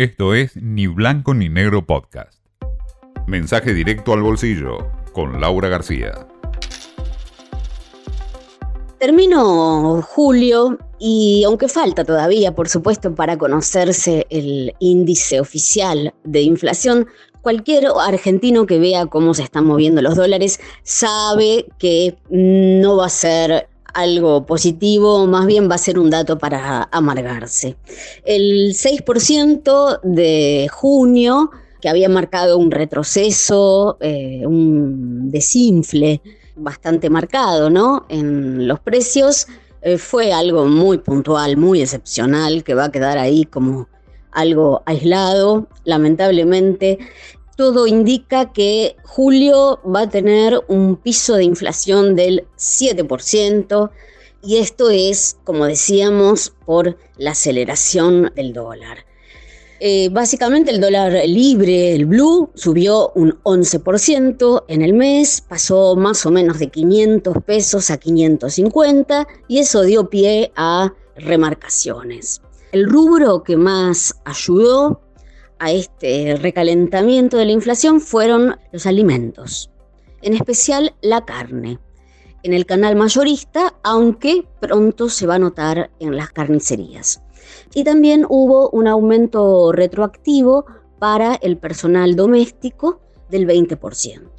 Esto es Ni Blanco ni Negro Podcast. Mensaje directo al bolsillo con Laura García. Termino julio y aunque falta todavía, por supuesto, para conocerse el índice oficial de inflación, cualquier argentino que vea cómo se están moviendo los dólares sabe que no va a ser algo positivo, más bien va a ser un dato para amargarse. El 6% de junio, que había marcado un retroceso, eh, un desinfle bastante marcado ¿no? en los precios, eh, fue algo muy puntual, muy excepcional, que va a quedar ahí como algo aislado, lamentablemente. Todo indica que julio va a tener un piso de inflación del 7%, y esto es, como decíamos, por la aceleración del dólar. Eh, básicamente el dólar libre, el blue, subió un 11% en el mes, pasó más o menos de 500 pesos a 550 y eso dio pie a remarcaciones. El rubro que más ayudó a este recalentamiento de la inflación fueron los alimentos, en especial la carne. En el canal mayorista, aunque pronto se va a notar en las carnicerías. Y también hubo un aumento retroactivo para el personal doméstico del 20%.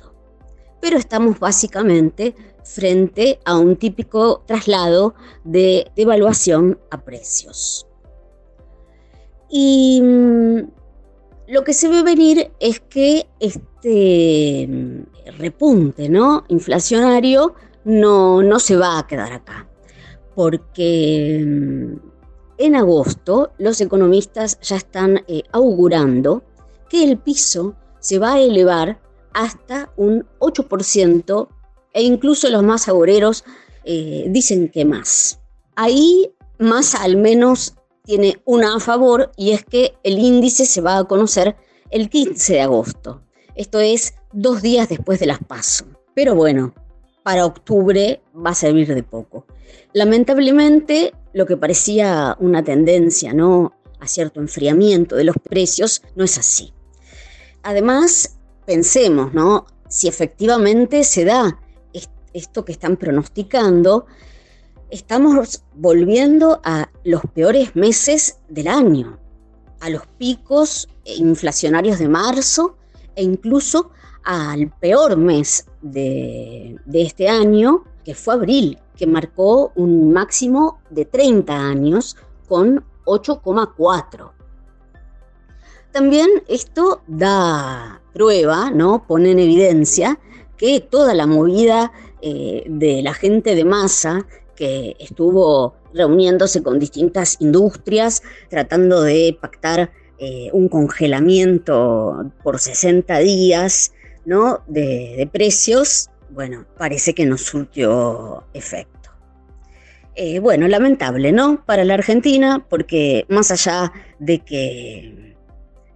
Pero estamos básicamente frente a un típico traslado de devaluación a precios. Y mm, lo que se ve venir es que este repunte ¿no? inflacionario no, no se va a quedar acá, porque mm, en agosto los economistas ya están eh, augurando que el piso se va a elevar hasta un 8% e incluso los más agoreros eh, dicen que más. Ahí más al menos tiene una a favor y es que el índice se va a conocer el 15 de agosto. Esto es dos días después de las PASO. Pero bueno, para octubre va a servir de poco. Lamentablemente, lo que parecía una tendencia ¿no? a cierto enfriamiento de los precios no es así. Además, pensemos, ¿no? Si efectivamente se da esto que están pronosticando, estamos volviendo a los peores meses del año, a los picos inflacionarios de marzo e incluso al peor mes de, este año, que fue abril, que marcó un máximo de 30 años con 8,4. También esto da prueba, ¿no? pone en evidencia que toda la movida eh, de la gente de masa que estuvo reuniéndose con distintas industrias, tratando de pactar eh, un congelamiento por 60 días ¿no? de, precios, bueno, parece que no surtió efecto. Eh, bueno, lamentable, ¿no? Para la Argentina, porque más allá de que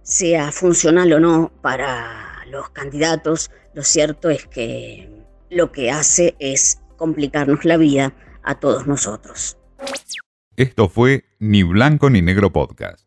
sea funcional o no para los candidatos, lo cierto es que lo que hace es complicarnos la vida a todos nosotros. Esto fue Ni Blanco ni Negro Podcast.